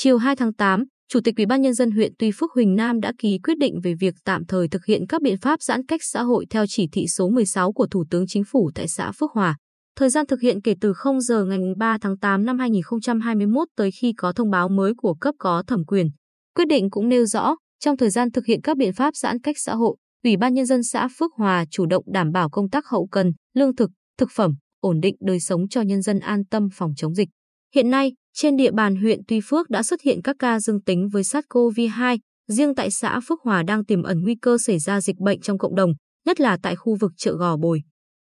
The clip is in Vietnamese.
Chiều 2 tháng 8, Chủ tịch Ủy ban nhân dân huyện Tuy Phước Huỳnh Nam đã ký quyết định về việc tạm thời thực hiện các biện pháp giãn cách xã hội theo chỉ thị số 16 của Thủ tướng Chính phủ tại xã Phước Hòa. Thời gian thực hiện kể từ 0 giờ ngày 3 tháng 8 năm 2021 tới khi có thông báo mới của cấp có thẩm quyền. Quyết định cũng nêu rõ, trong thời gian thực hiện các biện pháp giãn cách xã hội, Ủy ban nhân dân xã Phước Hòa chủ động đảm bảo công tác hậu cần, lương thực, thực phẩm, ổn định đời sống cho nhân dân an tâm phòng chống dịch. Hiện nay, trên địa bàn huyện Tuy Phước đã xuất hiện các ca dương tính với SARS-CoV-2, riêng tại xã Phước Hòa đang tiềm ẩn nguy cơ xảy ra dịch bệnh trong cộng đồng, nhất là tại khu vực chợ Gò Bồi.